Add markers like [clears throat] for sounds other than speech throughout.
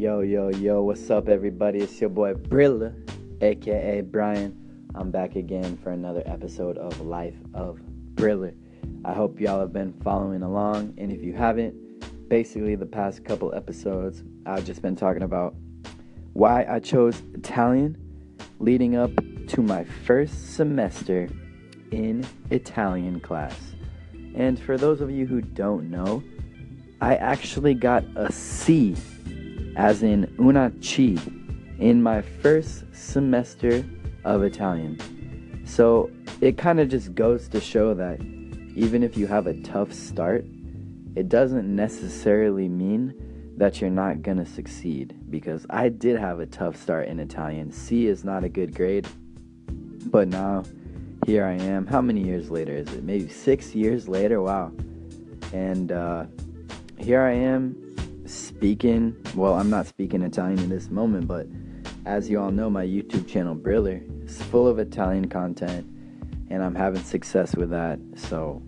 Yo, yo, yo, what's up, everybody? It's your boy Brilla, aka Brian. I'm back again for another episode of Life of Brilla. I hope y'all have been following along, and if you haven't, basically the past couple episodes, I've just been talking about why I chose Italian leading up to my first semester in Italian class. And for those of you who don't know, I actually got a C, as in una C, in my first semester of Italian. So it kind of just goes to show that even if you have a tough start, it doesn't necessarily mean that you're not gonna succeed. Because I did have a tough start in Italian. C is not a good grade, but now here I am. How many years later is it? Maybe six years later? Wow. And uh, here I am speaking. Well, I'm not speaking Italian in this moment, but as you all know, my YouTube channel, Brilla, is full of Italian content, and I'm having success with that. So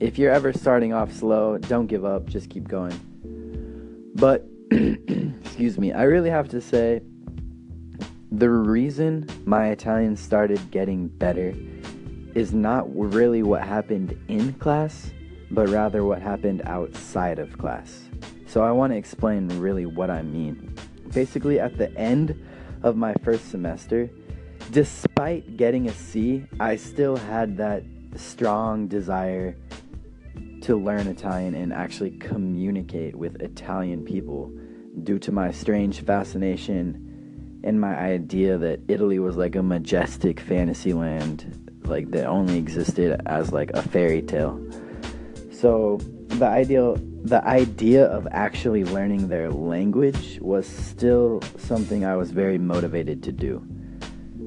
if you're ever starting off slow, don't give up, just keep going. But, [clears throat] excuse me, I really have to say the reason my Italian started getting better is not really what happened in class, but rather what happened outside of class. So I want to explain really what I mean. Basically, at the end of my first semester, despite getting a C, I still had that strong desire to learn Italian and actually communicate with Italian people due to my strange fascination and my idea that Italy was like a majestic fantasy land like that only existed as like a fairy tale. So the ideal the idea of actually learning their language was still something I was very motivated to do.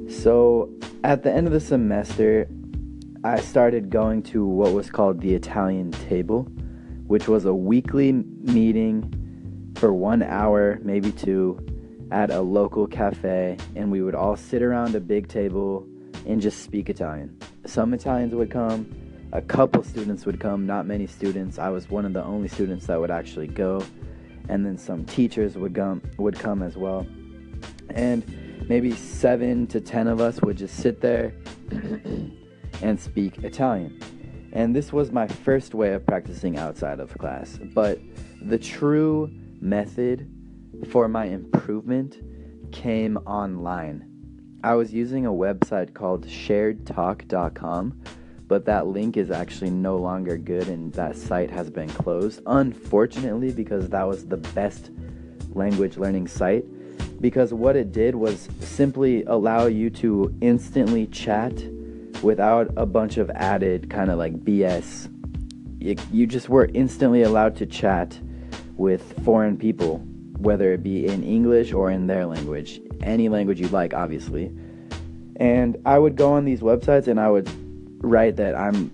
So at the end of the semester, I started going to what was called the Italian table, which was a weekly meeting for one hour, maybe two, at a local cafe, and we would all sit around a big table and just speak Italian. Some Italians would come, a couple students would come, not many students. I was one of the only students that would actually go, and then some teachers would come would come as well. And maybe 7 to 10 of us would just sit there [coughs] and speak Italian. And this was my first way of practicing outside of class, but the true method for my improvement came online I was using a website called sharedtalk.com, but that link is actually no longer good and that site has been closed. Unfortunately, because that was the best language learning site. Because what it did was simply allow you to instantly chat without a bunch of added kind of like BS. you just were instantly allowed to chat with foreign people, whether it be in English or in their language any language you like, obviously. And I would go on these websites and I would write that I'm,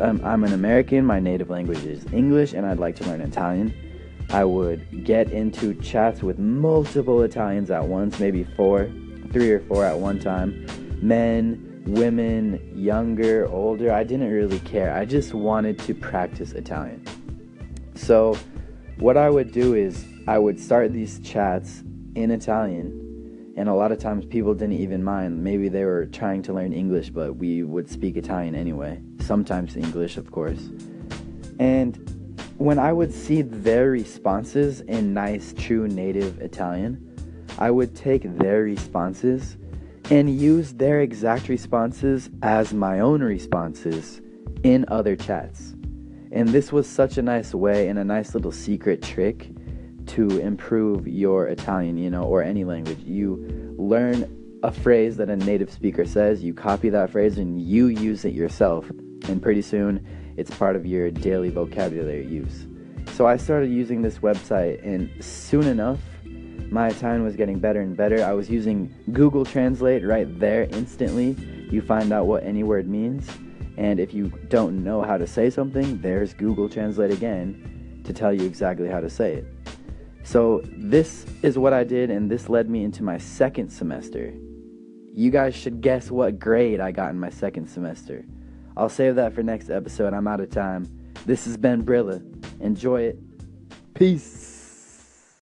I'm, um, I'm an American, my native language is English, and I'd like to learn Italian. I would get into chats with multiple Italians at once, maybe four, three or four at one time. Men, women, younger, older, I didn't really care. I just wanted to practice Italian. So, what I would do is I would start these chats in Italian and a lot of times people didn't even mind. Maybe they were trying to learn English, but we would speak Italian anyway. Sometimes English, of course. And when I would see their responses in nice, true native Italian, I would take their responses and use their exact responses as my own responses in other chats. And this was such a nice way and a nice little secret trick to improve your Italian, you know, or any language. You learn a phrase that a native speaker says, you copy that phrase and you use it yourself. And pretty soon it's part of your daily vocabulary use. So I started using this website, and soon enough, my Italian was getting better and better. I was using Google Translate right there instantly. You find out what any word means. And if you don't know how to say something, there's Google Translate again to tell you exactly how to say it. So, this is what I did, and this led me into my second semester. You guys should guess what grade I got in my second semester. I'll save that for next episode. I'm out of time. This has been Brilla. Enjoy it. Peace.